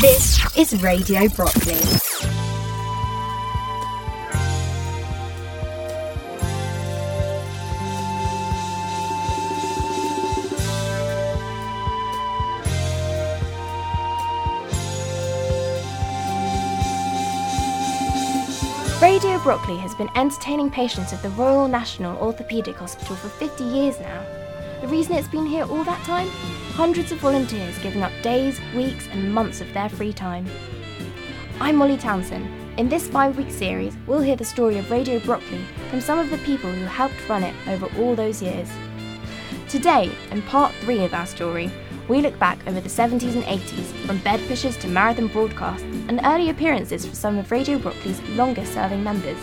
This is Radio Brockley. Radio Brockley has been entertaining patients at the Royal National Orthopaedic Hospital for 50 years now. The reason it's been here all that time? Hundreds of volunteers giving up days, weeks, and months of their free time. I'm Molly Townson. In this five week series, we'll hear the story of Radio Brockley from some of the people who helped run it over all those years. Today, in part three of our story, we look back over the 70s and 80s, from bedpushers to marathon broadcasts, and early appearances for some of Radio Brockley's longest serving members.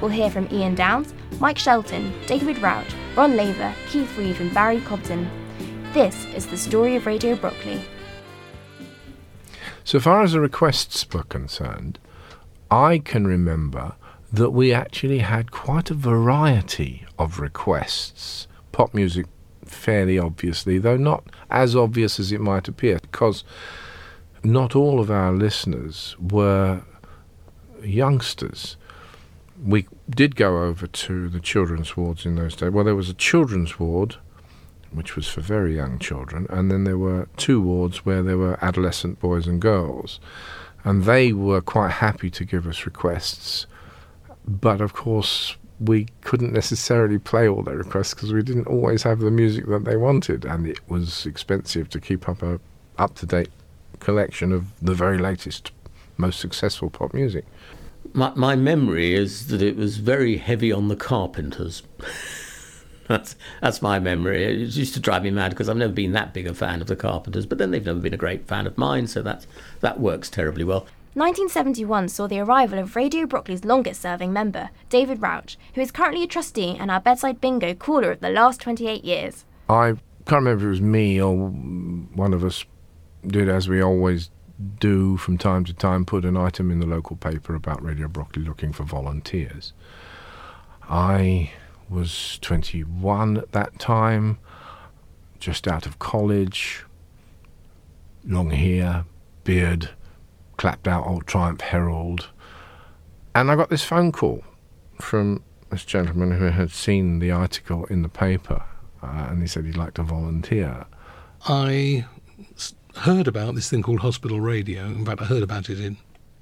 We'll hear from Ian Downs, Mike Shelton, David Rauch, Ron Laver, Keith Reeve, and Barry Cobden. This is the story of Radio Brockley. So far as the requests were concerned, I can remember that we actually had quite a variety of requests. Pop music, fairly obviously, though not as obvious as it might appear, because not all of our listeners were youngsters. We did go over to the children's wards in those days. Well, there was a children's ward, which was for very young children, and then there were two wards where there were adolescent boys and girls. And they were quite happy to give us requests. But of course, we couldn't necessarily play all their requests because we didn't always have the music that they wanted, and it was expensive to keep up a up to date collection of the very latest, most successful pop music. My, my memory is that it was very heavy on the Carpenters. that's that's my memory. It used to drive me mad because I've never been that big a fan of the Carpenters, but then they've never been a great fan of mine, so that that works terribly well. 1971 saw the arrival of Radio Brockley's longest serving member, David Rauch, who is currently a trustee and our bedside bingo caller of the last 28 years. I can't remember if it was me or one of us did as we always do from time to time put an item in the local paper about Radio Brockley looking for volunteers. I was 21 at that time, just out of college, long hair, beard, clapped out old Triumph Herald. And I got this phone call from this gentleman who had seen the article in the paper, uh, and he said he'd like to volunteer. I heard about this thing called hospital radio. In fact, I heard about it in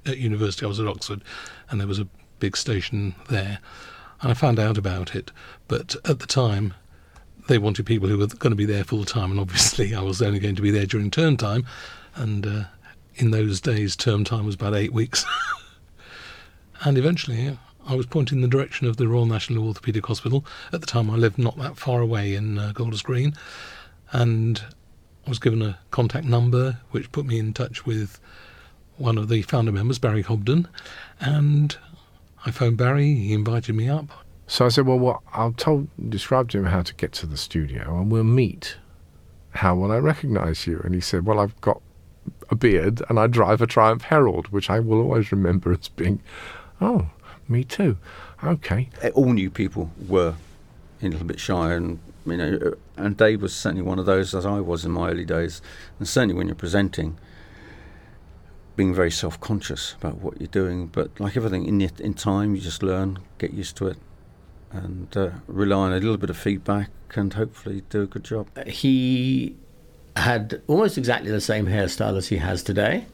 at university. I was at Oxford, and there was a big station there, and I found out about it. But at the time, they wanted people who were going to be there full time, and obviously, I was only going to be there during term time, and uh, in those days, term time was about eight weeks. and eventually, I was pointed in the direction of the Royal National Orthopaedic Hospital. At the time, I lived not that far away in uh, Golders Green, and was given a contact number which put me in touch with one of the founder members, Barry Cobden, and I phoned Barry. He invited me up. So I said, "Well, what I'll tell, describe to him how to get to the studio, and we'll meet. How will I recognise you?" And he said, "Well, I've got a beard and I drive a Triumph Herald, which I will always remember as being, oh, me too. Okay. All new people were a little bit shy, and you know, and Dave was certainly one of those, as I was in my early days, and certainly when you're presenting, being very self-conscious about what you're doing. But like everything, in in time, you just learn, get used to it, and uh, rely on a little bit of feedback, and hopefully do a good job. He had almost exactly the same hairstyle as he has today.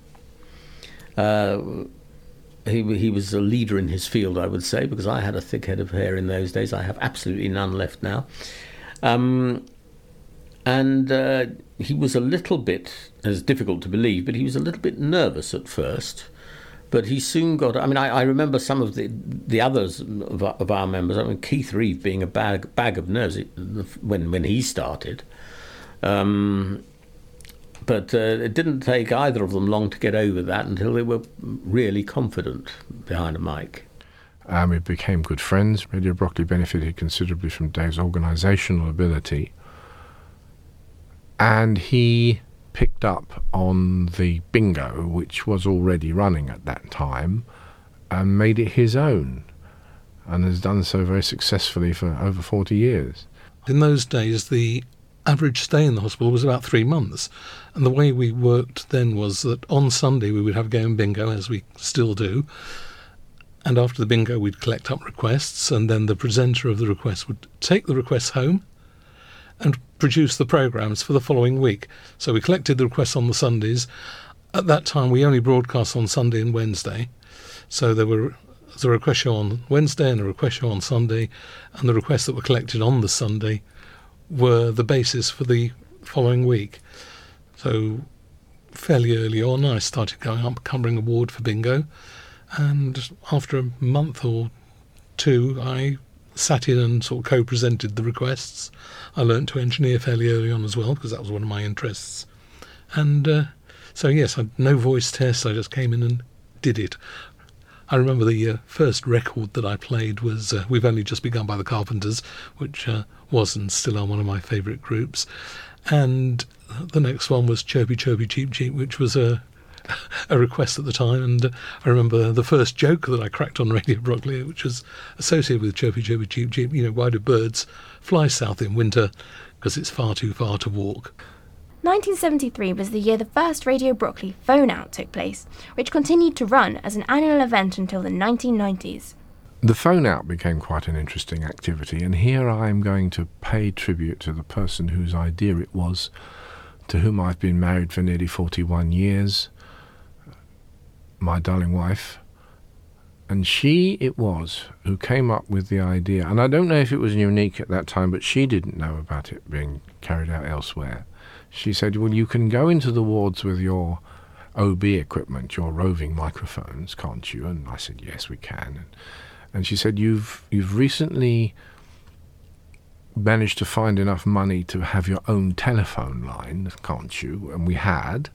Uh, he, he was a leader in his field, I would say, because I had a thick head of hair in those days. I have absolutely none left now. Um, and uh, he was a little bit, it's difficult to believe, but he was a little bit nervous at first. But he soon got. I mean, I, I remember some of the the others of, of, our members. I mean, Keith Reeve being a bag bag of nerves when when he started. Um, but uh, it didn't take either of them long to get over that until they were really confident behind a mic. Um, we became good friends. Radio Brockley benefited considerably from Dave's organisational ability. And he picked up on the bingo, which was already running at that time, and made it his own, and has done so very successfully for over 40 years. In those days, the average stay in the hospital was about three months. And the way we worked then was that on Sunday we would have game bingo, as we still do. And after the bingo, we'd collect up requests, and then the presenter of the request would take the requests home and produce the programs for the following week. So we collected the requests on the Sundays. At that time, we only broadcast on Sunday and Wednesday. So there were a request show on Wednesday and a request show on Sunday, and the requests that were collected on the Sunday were the basis for the following week. So fairly early on, I started going up covering a ward for bingo, and after a month or two, I sat in and sort of co-presented the requests. I learnt to engineer fairly early on as well because that was one of my interests, and uh, so yes, I no voice test. I just came in and did it. I remember the uh, first record that I played was uh, We've Only Just Begun by the Carpenters, which uh, was and still are one of my favourite groups. And the next one was Chirpy Chirpy Cheep Cheep, which was a a request at the time. And uh, I remember the first joke that I cracked on Radio Brockley, which was associated with Chirpy Chirpy Cheep Cheep. You know, why do birds fly south in winter? Because it's far too far to walk. 1973 was the year the first Radio Brockley phone out took place, which continued to run as an annual event until the 1990s. The phone out became quite an interesting activity, and here I am going to pay tribute to the person whose idea it was, to whom I've been married for nearly 41 years, my darling wife. And she it was who came up with the idea, and I don't know if it was unique at that time, but she didn't know about it being carried out elsewhere she said, Well, you can go into the wards with your OB equipment, your roving microphones, can't you? And I said, Yes, we can. And, and she said, You've you've recently managed to find enough money to have your own telephone line, can't you? And we had,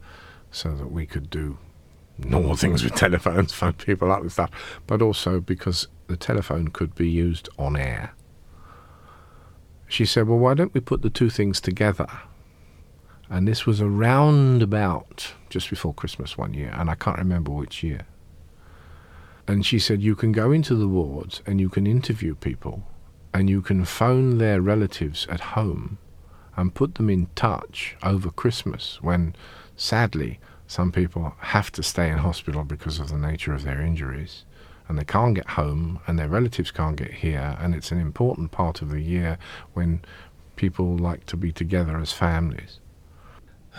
so that we could do normal things with telephones, phone people up and stuff, but also because the telephone could be used on air. She said, Well, why don't we put the two things together? And this was around about just before Christmas one year, and I can't remember which year. And she said, You can go into the wards and you can interview people and you can phone their relatives at home and put them in touch over Christmas when, sadly, some people have to stay in hospital because of the nature of their injuries and they can't get home and their relatives can't get here and it's an important part of the year when people like to be together as families.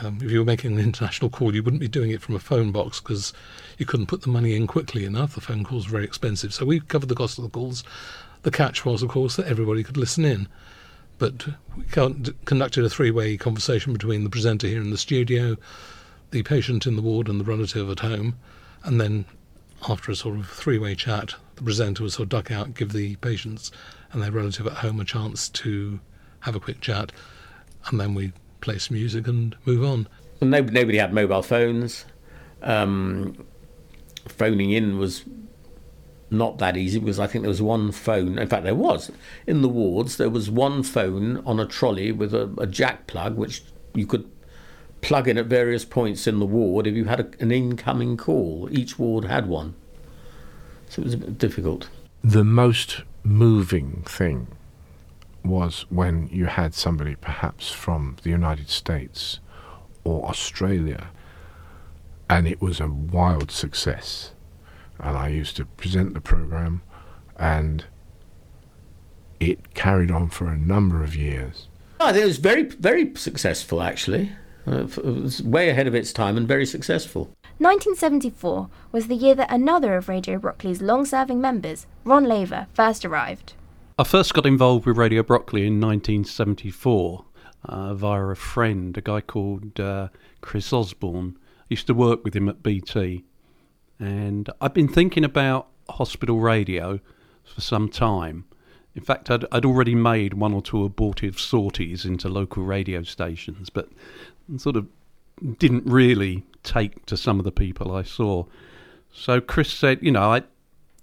Um, if you were making an international call, you wouldn't be doing it from a phone box because you couldn't put the money in quickly enough. The phone calls were very expensive. So we covered the cost of the calls. The catch was, of course, that everybody could listen in. But we conducted a three way conversation between the presenter here in the studio, the patient in the ward, and the relative at home. And then, after a sort of three way chat, the presenter would sort of duck out, give the patients and their relative at home a chance to have a quick chat. And then we play some music and move on. Nobody, nobody had mobile phones. Um, phoning in was not that easy because I think there was one phone. In fact, there was in the wards. There was one phone on a trolley with a, a jack plug, which you could plug in at various points in the ward if you had a, an incoming call. Each ward had one, so it was a bit difficult. The most moving thing was when you had somebody perhaps from the United States or Australia, and it was a wild success. And I used to present the program, and it carried on for a number of years. I think it was very, very successful actually. Uh, it was way ahead of its time and very successful. 1974 was the year that another of Radio Brockley's long serving members, Ron Laver, first arrived. I first got involved with Radio Brockley in 1974 uh, via a friend, a guy called uh, Chris Osborne. I used to work with him at BT. And I'd been thinking about hospital radio for some time. In fact, I'd, I'd already made one or two abortive sorties into local radio stations, but sort of didn't really take to some of the people I saw. So Chris said, you know, I,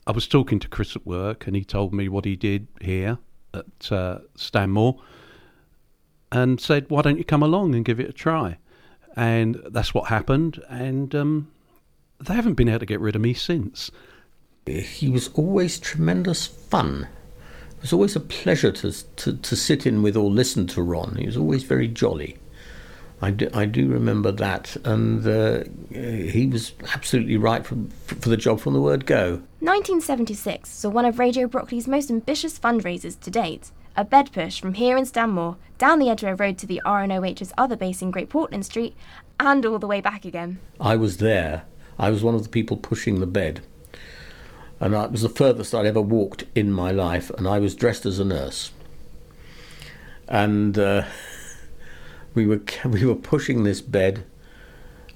I was talking to Chris at work, and he told me what he did here at uh, Stanmore, and said, "Why don't you come along and give it a try?" And that's what happened, and um, they haven't been able to get rid of me since. He was always tremendous fun. It was always a pleasure to, to, to sit in with or listen to Ron. He was always very jolly. I do, I do remember that, and uh, he was absolutely right for, for the job from the word go. 1976 saw one of Radio Brockley's most ambitious fundraisers to date a bed push from here in Stanmore down the Edgware Road to the RNOH's other base in Great Portland Street and all the way back again. I was there. I was one of the people pushing the bed. And it was the furthest I'd ever walked in my life, and I was dressed as a nurse. And uh, we were we were pushing this bed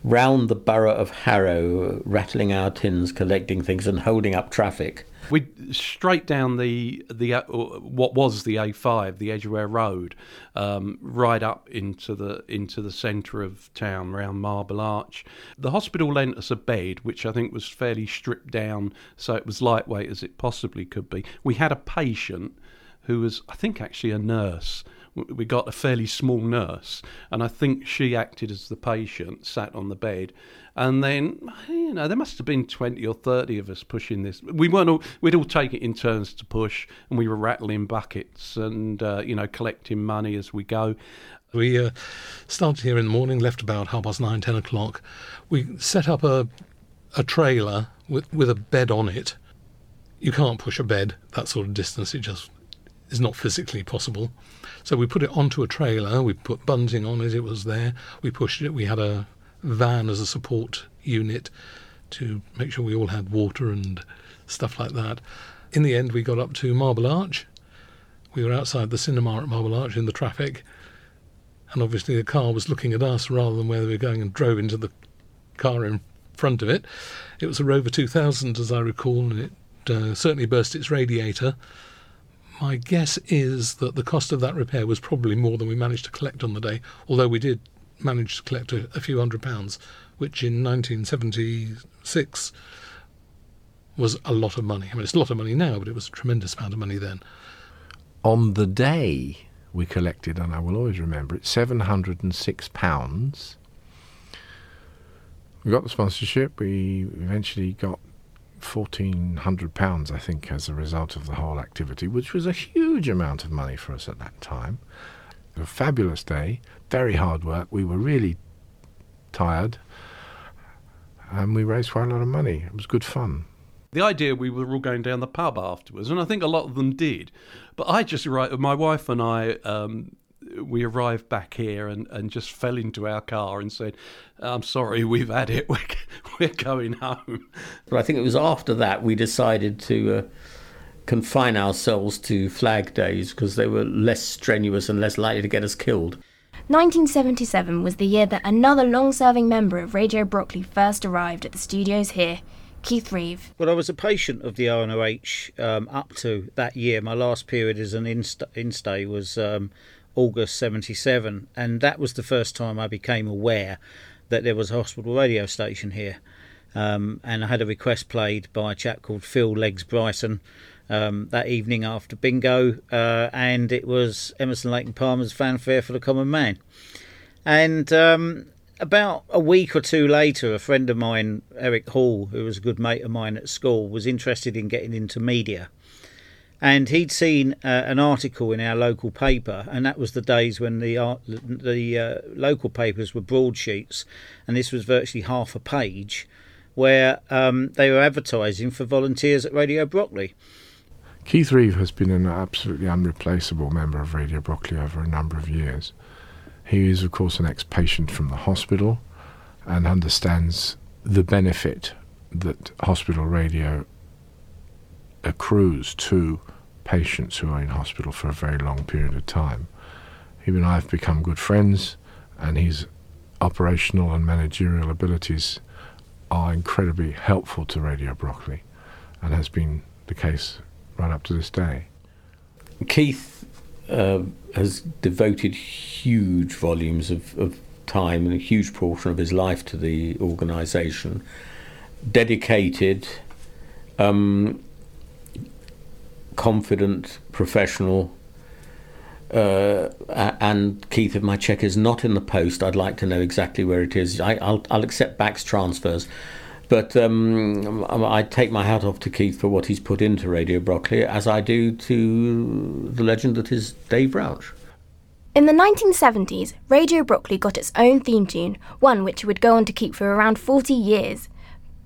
round the borough of Harrow, rattling our tins, collecting things, and holding up traffic. We straight down the the uh, what was the A5, the Edgware Road, um, right up into the into the centre of town, round Marble Arch. The hospital lent us a bed, which I think was fairly stripped down, so it was lightweight as it possibly could be. We had a patient who was, I think, actually a nurse we got a fairly small nurse, and I think she acted as the patient, sat on the bed, and then you know there must have been twenty or thirty of us pushing this. We weren't all we'd all take it in turns to push, and we were rattling buckets and uh, you know collecting money as we go. We uh, started here in the morning, left about half past nine, ten o'clock. We set up a a trailer with with a bed on it. You can't push a bed that sort of distance; it just is not physically possible. So we put it onto a trailer, we put bunting on it, it was there. We pushed it, we had a van as a support unit to make sure we all had water and stuff like that. In the end, we got up to Marble Arch. We were outside the cinema at Marble Arch in the traffic, and obviously the car was looking at us rather than where we were going and drove into the car in front of it. It was a Rover 2000, as I recall, and it uh, certainly burst its radiator my guess is that the cost of that repair was probably more than we managed to collect on the day, although we did manage to collect a, a few hundred pounds, which in 1976 was a lot of money. I mean, it's a lot of money now, but it was a tremendous amount of money then. On the day we collected, and I will always remember it, £706. We got the sponsorship. We eventually got £1,400, I think, as a result of the whole activity, which was a huge amount of money for us at that time. A fabulous day, very hard work. We were really tired, and we raised quite a lot of money. It was good fun. The idea we were all going down the pub afterwards, and I think a lot of them did. But I just, right, my wife and I um, we arrived back here and, and just fell into our car and said, I'm sorry, we've had it, we're, we're going home. But I think it was after that we decided to uh, confine ourselves to flag days because they were less strenuous and less likely to get us killed. 1977 was the year that another long serving member of Radio Brockley first arrived at the studios here. Keith Reeve. Well, I was a patient of the RNOH um, up to that year. My last period as an instay was um, August 77, and that was the first time I became aware that there was a hospital radio station here. Um, and I had a request played by a chap called Phil Legs Bryson um, that evening after bingo, uh, and it was Emerson Lake and Palmer's fanfare for the common man. And um, about a week or two later, a friend of mine, Eric Hall, who was a good mate of mine at school, was interested in getting into media and he'd seen uh, an article in our local paper, and that was the days when the uh, the uh, local papers were broadsheets, and this was virtually half a page, where um, they were advertising for volunteers at Radio Brockley. Keith Reeve has been an absolutely unreplaceable member of Radio Brockley over a number of years. He is, of course, an ex-patient from the hospital, and understands the benefit that hospital radio accrues to patients who are in hospital for a very long period of time. He and I have become good friends, and his operational and managerial abilities are incredibly helpful to Radio Brockley and has been the case right up to this day. Keith uh, has devoted huge volumes of, of time and a huge portion of his life to the organisation, dedicated, um, confident, professional. Uh, and Keith, if my cheque is not in the post, I'd like to know exactly where it is. I, will I'll accept BACS transfers. But um, I take my hat off to Keith for what he's put into Radio Brockley, as I do to the legend that is Dave Rauch. In the 1970s, Radio Brockley got its own theme tune, one which it would go on to keep for around 40 years.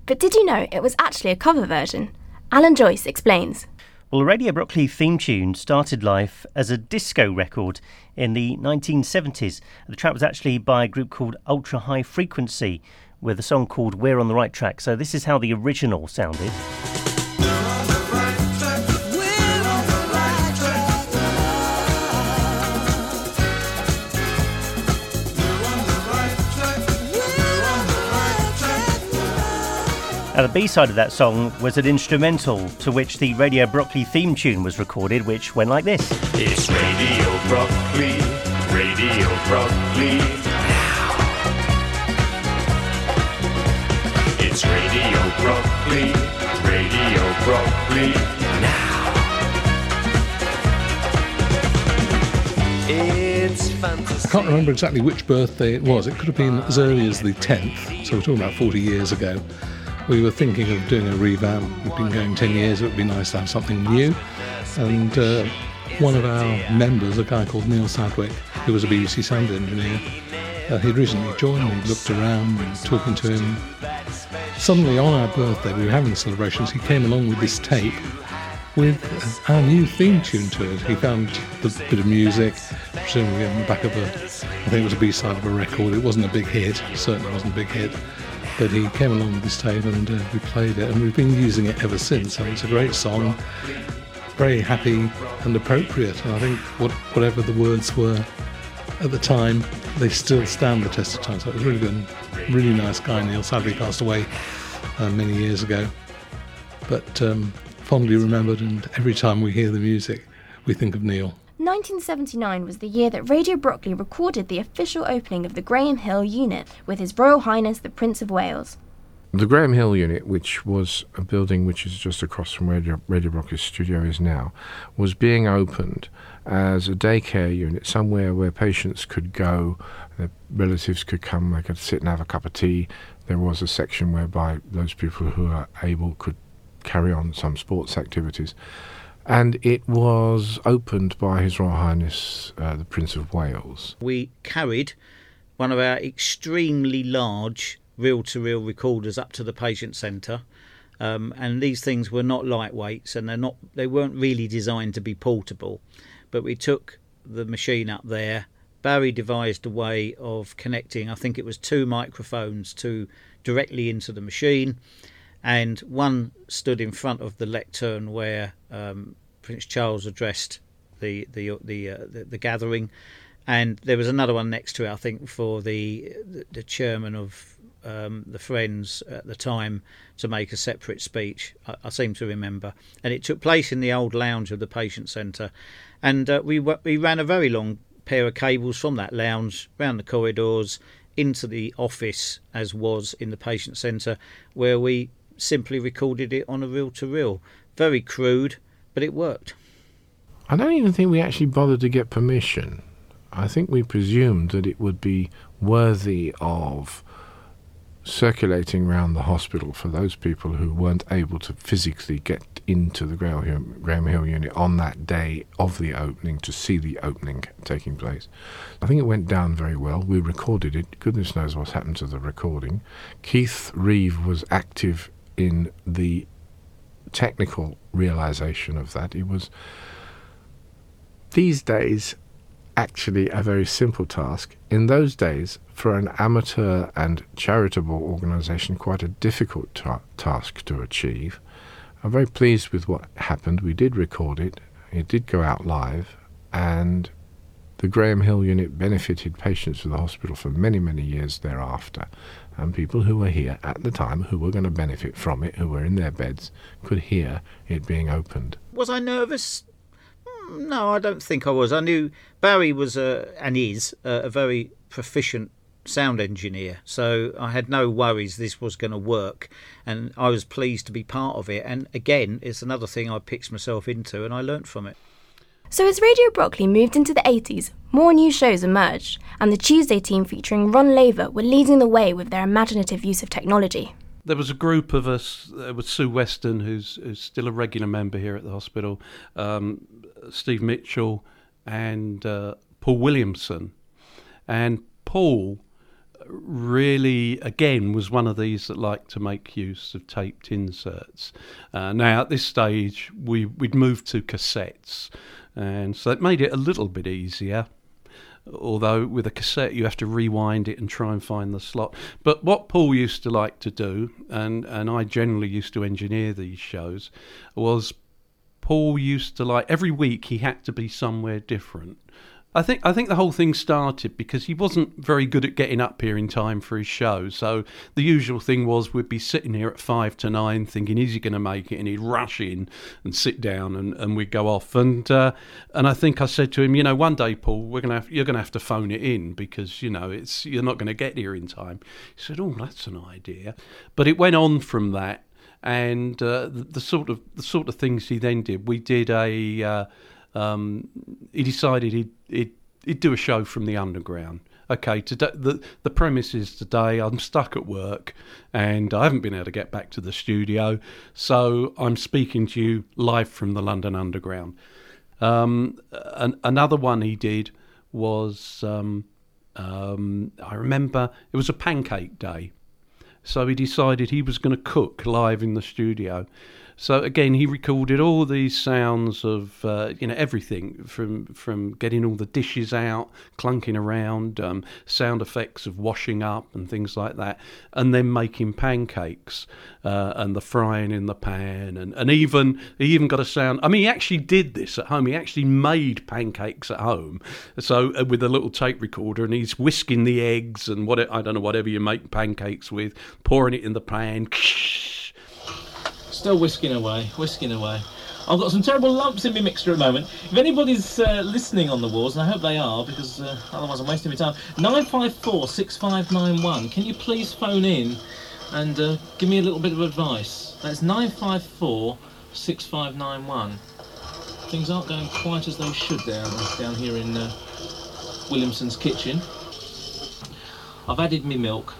But did you know it was actually a cover version? Alan Joyce explains. Well, Radio Brockley theme tune started life as a disco record in the 1970s. The track was actually by a group called Ultra High Frequency with a song called We're on the Right Track. So this is how the original sounded. Now, the B side of that song was an instrumental to which the Radio Brockley theme tune was recorded, which went like this It's Radio Brockley, Radio Brockley now. It's Radio Brockley, Radio Brockley now. It's fantasy. I can't remember exactly which birthday it was. It could have been as early as the 10th, so we're talking about 40 years ago. We were thinking of doing a revamp. We've been going 10 years, it would be nice to have something new. And uh, one of our members, a guy called Neil Sadwick, who was a BBC sound engineer, uh, he'd recently joined. We looked around, and talking to him. Suddenly, on our birthday, we were having celebrations. He came along with this tape with our new theme tune to it. He found the bit of music, presumably on the back of a, I think it was a B-side of a record. It wasn't a big hit, certainly wasn't a big hit. But he came along with this tape and uh, we played it, and we've been using it ever since. And it's a great song, very happy and appropriate. And I think what, whatever the words were at the time, they still stand the test of time. So it was really good. Really nice guy. Neil sadly passed away uh, many years ago, but um, fondly remembered. And every time we hear the music, we think of Neil. 1979 was the year that Radio Brockley recorded the official opening of the Graham Hill unit with His Royal Highness the Prince of Wales. The Graham Hill unit, which was a building which is just across from where Radio, Brockley's studio is now, was being opened as a daycare unit, somewhere where patients could go, their relatives could come, they could sit and have a cup of tea. There was a section whereby those people who are able could carry on some sports activities. And it was opened by His Royal Highness uh, the Prince of Wales. We carried one of our extremely large reel to reel recorders up to the patient centre. Um, and these things were not lightweights and they're not they weren't really designed to be portable. But we took the machine up there. Barry devised a way of connecting, I think it was two microphones to directly into the machine and one stood in front of the lectern where um, Prince Charles addressed the the the, uh, the, the gathering, and there was another one next to it, I think, for the the, the chairman of um, the Friends at the time to make a separate speech. I, I, seem to remember, and it took place in the old lounge of the patient centre, and uh, we we ran a very long pair of cables from that lounge round the corridors into the office as was in the patient centre where we simply recorded it on a reel to reel. Very crude, but it worked. I don't even think we actually bothered to get permission. I think we presumed that it would be worthy of circulating around the hospital for those people who weren't able to physically get into the Graham Hill, Graham Hill unit on that day of the opening to see the opening taking place. I think it went down very well. We recorded it. Goodness knows what's happened to the recording. Keith Reeve was active in the technical realization of that. It was these days actually a very simple task. In those days, for an amateur and charitable organization, quite a difficult ta- task to achieve. I'm very pleased with what happened. We did record it, it did go out live, and the Graham Hill unit benefited patients of the hospital for many, many years thereafter and people who were here at the time who were going to benefit from it, who were in their beds, could hear it being opened. Was I nervous? Mm, no, I don't think I was. I knew Barry was a, and is a, a very proficient sound engineer, so I had no worries this was going to work, and I was pleased to be part of it. And again, it's another thing I pitched myself into, and I learnt from it. So, as Radio Brockley moved into the 80s, more new shows emerged, and the Tuesday team featuring Ron Laver were leading the way with their imaginative use of technology. There was a group of us. There was Sue Weston, who's, who's still a regular member here at the hospital, um, Steve Mitchell, and uh, Paul Williamson. And Paul really, again, was one of these that liked to make use of taped inserts. Uh, now, at this stage, we, we'd moved to cassettes, and so it made it a little bit easier. Although with a cassette you have to rewind it and try and find the slot. But what Paul used to like to do, and, and I generally used to engineer these shows, was Paul used to like every week he had to be somewhere different. I think I think the whole thing started because he wasn't very good at getting up here in time for his show. So the usual thing was we'd be sitting here at five to nine, thinking is he going to make it, and he'd rush in and sit down, and, and we'd go off. And uh, and I think I said to him, you know, one day, Paul, we're gonna have, you're going to have to phone it in because you know it's you're not going to get here in time. He said, oh, that's an idea. But it went on from that, and uh, the, the sort of the sort of things he then did. We did a. Uh, um, he decided he'd, he'd, he'd do a show from the underground. Okay, today the the premise is today I'm stuck at work and I haven't been able to get back to the studio, so I'm speaking to you live from the London Underground. Um, an, another one he did was um, um, I remember it was a pancake day, so he decided he was going to cook live in the studio. So again, he recorded all these sounds of uh, you know everything from from getting all the dishes out, clunking around, um, sound effects of washing up and things like that, and then making pancakes uh, and the frying in the pan, and, and even he even got a sound. I mean, he actually did this at home. He actually made pancakes at home, so uh, with a little tape recorder, and he's whisking the eggs and what I don't know whatever you make pancakes with, pouring it in the pan. Still whisking away, whisking away. I've got some terrible lumps in my mixture at the moment. If anybody's uh, listening on the walls, and I hope they are, because uh, otherwise I'm wasting my time, 954 6591. Can you please phone in and uh, give me a little bit of advice? That's 954 6591. Things aren't going quite as they should down, down here in uh, Williamson's kitchen. I've added me milk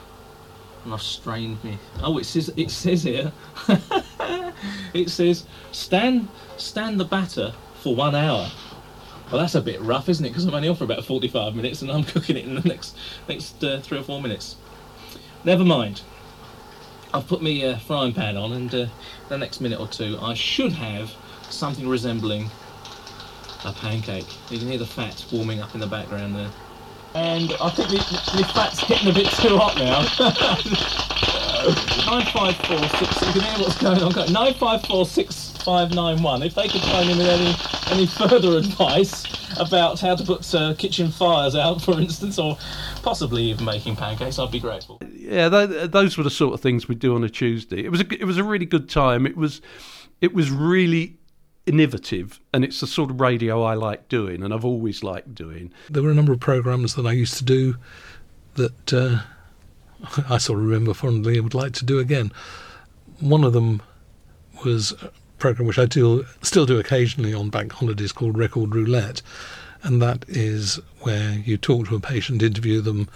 and I've strained me. Oh, it says it says here. it says stand stand the batter for one hour. Well, that's a bit rough, isn't it? Because I'm only on for about 45 minutes, and I'm cooking it in the next next uh, three or four minutes. Never mind. I've put my uh, frying pan on, and uh, the next minute or two, I should have something resembling a pancake. You can hear the fat warming up in the background there. And I think the, the fat's getting a bit too hot now. Nine five four six. You can hear what's going on. Nine five four six five nine one. If they could phone in with any any further advice about how to put uh, kitchen fires out, for instance, or possibly even making pancakes, I'd be grateful. yeah, th- those were the sort of things we do on a Tuesday. It was a, it was a really good time. It was it was really innovative, and it's the sort of radio I like doing, and I've always liked doing. There were a number of programs that I used to do that uh, I sort of remember fondly and would like to do again. One of them was a program which I do, still do occasionally on bank holidays called Record Roulette, and that is where you talk to a patient, interview them,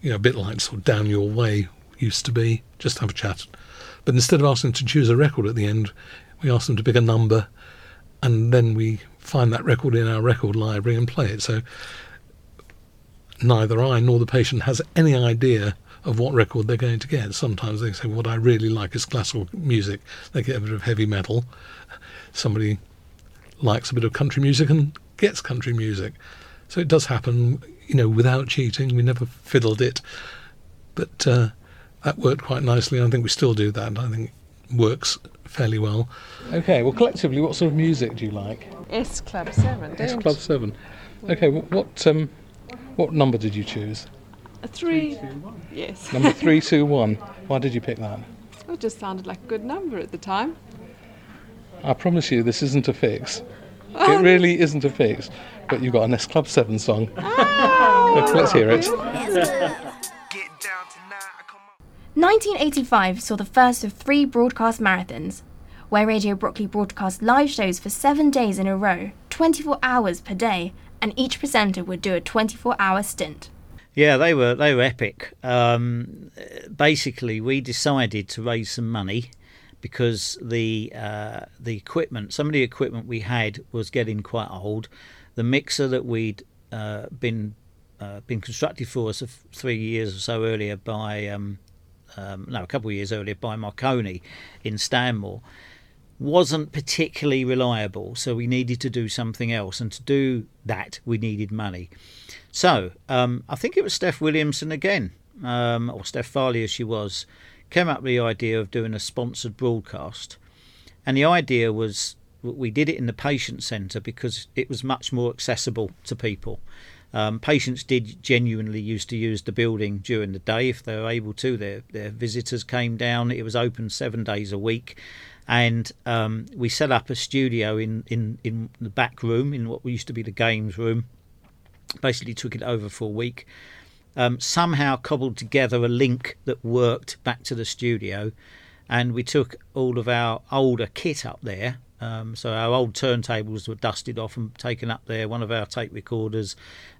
you know, a bit like sort of down your way used to be, just have a chat. But instead of asking them to choose a record at the end, we ask them to pick a number, and then we find that record in our record library and play it. So neither I nor the patient has any idea of what record they're going to get. Sometimes they say, What I really like is classical music. They get a bit of heavy metal. Somebody likes a bit of country music and gets country music. So it does happen, you know, without cheating. We never fiddled it. But uh, that worked quite nicely. I think we still do that. I think it works fairly well. Okay, well, collectively, what sort of music do you like? S Club 7, It's don't Club 7. Okay, what, um, what number did you choose? A three. Yes. Number 321. Why did you pick that? It just sounded like a good number at the time. I promise you, this isn't a fix. Oh. It really isn't a fix. But you've got an S Club 7 song. Oh. Let's, let's hear it. 1985 saw the first of three broadcast marathons, where Radio Brockley broadcast live shows for seven days in a row, 24 hours per day, and each presenter would do a 24 hour stint. Yeah, they were they were epic. Um, basically, we decided to raise some money because the uh, the equipment, some of the equipment we had was getting quite old. The mixer that we'd uh, been uh, been constructed for us three years or so earlier by um, um, no, a couple of years earlier by Marconi in Stanmore wasn't particularly reliable, so we needed to do something else. And to do that, we needed money. So um, I think it was Steph Williamson again, um, or Steph Farley as she was, came up with the idea of doing a sponsored broadcast. And the idea was we did it in the patient centre because it was much more accessible to people. Um, patients did genuinely used to use the building during the day if they were able to. Their their visitors came down. It was open seven days a week, and um, we set up a studio in, in in the back room in what used to be the games room. Basically, took it over for a week. Um, somehow cobbled together a link that worked back to the studio, and we took all of our older kit up there um, so our old turntables were dusted off and taken up there. One of our tape recorders,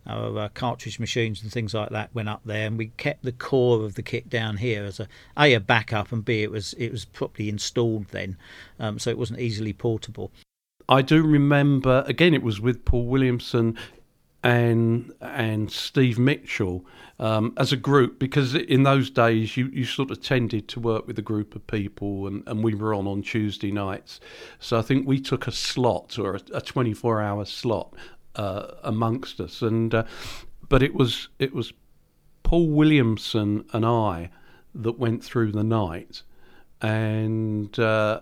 our, uh, cartridge machines and things like that went up there, and we kept the core of the kit down here as a a, a backup, and b it was it was properly installed then, um, so it wasn't easily portable. I do remember again. It was with Paul Williamson and and Steve Mitchell um, as a group because in those days you, you sort of tended to work with a group of people and, and we were on on Tuesday nights. So I think we took a slot or a, a 24 hour slot uh, amongst us. And uh, but it was it was Paul Williamson and I that went through the night. And uh,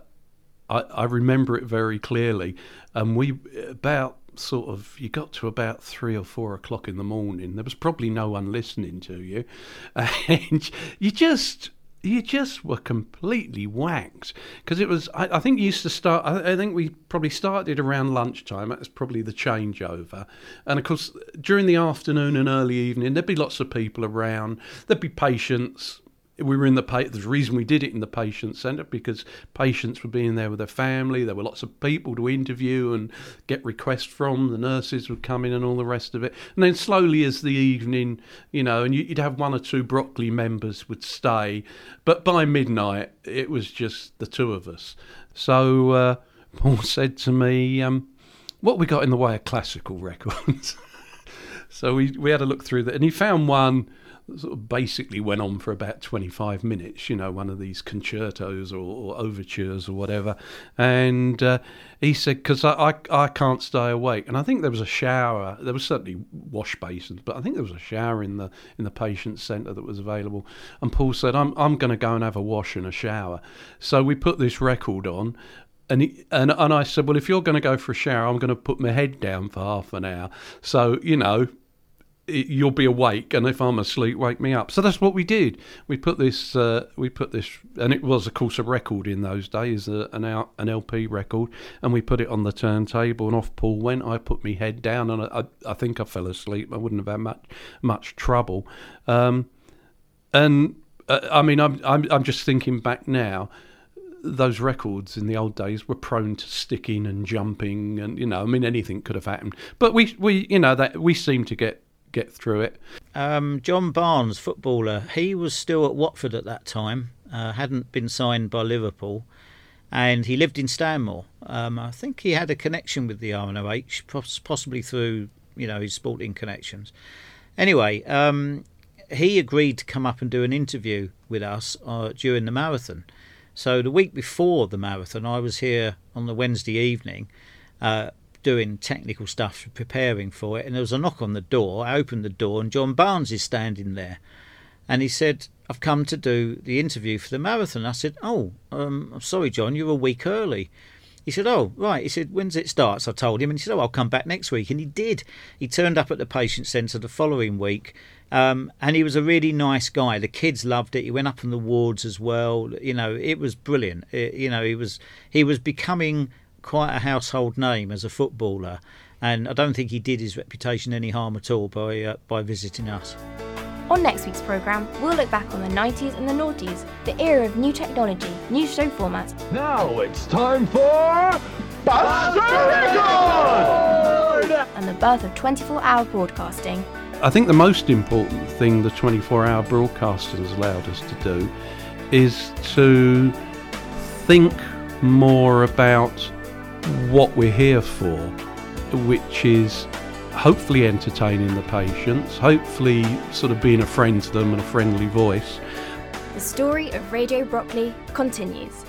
I, I remember it very clearly. And we about sort of you got to about three or four o'clock in the morning. There was probably no one listening to you, and you just you just were completely whacked because it was. I, I, think you used to start. I, I, think we probably started around lunchtime. That was probably the changeover, and of course during the afternoon and early evening there'd be lots of people around. There'd be patients we were in the pa- the reason we did it in the patient centre because patients were being there with their family. There were lots of people to interview and get requests from. The nurses would come in and all the rest of it. And then slowly, as the evening, you know, and you'd have one or two Brockley members would stay, but by midnight it was just the two of us. So uh, Paul said to me, um, "What we got in the way of classical records?" so we we had a look through that, and he found one sort of basically went on for about 25 minutes, you know, one of these concertos or, or overtures or whatever. And uh, he said, because I, I, I, can't stay awake. And I think there was a shower, there was certainly wash basins, but I think there was a shower in the in the patient centre that was available. And Paul said, I'm, I'm going to go and have a wash and a shower. So we put this record on. And, he, and and I said, well, if you're going to go for a shower, I'm going to put my head down for half an hour. So you know, you'll be awake, and if I'm asleep, wake me up. So that's what we did. We put this, uh, we put this, and it was, of course, a record in those days, uh, an an LP record, and we put it on the turntable, and off Paul went. I put my head down, and I, I think I fell asleep. I wouldn't have had much much trouble. Um, and uh, I mean, I'm, I'm I'm just thinking back now those records in the old days were prone to sticking and jumping and you know i mean anything could have happened but we we you know that we seem to get get through it. Um, John Barnes, footballer, he was still at Watford at that time, uh, hadn't been signed by Liverpool, and he lived in Stanmore. Um, I think he had a connection with the RNOH, possibly through you know his sporting connections. Anyway, um, he agreed to come up and do an interview with us uh, during the marathon. So the week before the marathon, I was here on the Wednesday evening. Uh, doing technical stuff, preparing for it, and there was a knock on the door. I opened the door, and John Barnes is standing there, and he said, "I've come to do the interview for the marathon." I said, "Oh, um, I'm sorry, John, you're a week early." He said, "Oh, right." He said, "When's it starts?" I told him, and he said, "Oh, I'll come back next week." And he did. He turned up at the patient centre the following week, um, and he was a really nice guy. The kids loved it. He went up in the wards as well. You know, it was brilliant. It, you know, he was he was becoming quite a household name as a footballer, and I don't think he did his reputation any harm at all by uh, by visiting us. On next week's programme, we'll look back on the 90s and the noughties, the era of new technology, new show formats. Now it's time for Buster Record! And the birth of 24 hour broadcasting. I think the most important thing the 24 hour broadcaster has allowed us to do is to think more about what we're here for, which is hopefully entertaining the patients, hopefully sort of being a friend to them and a friendly voice. The story of Radio Brockley continues.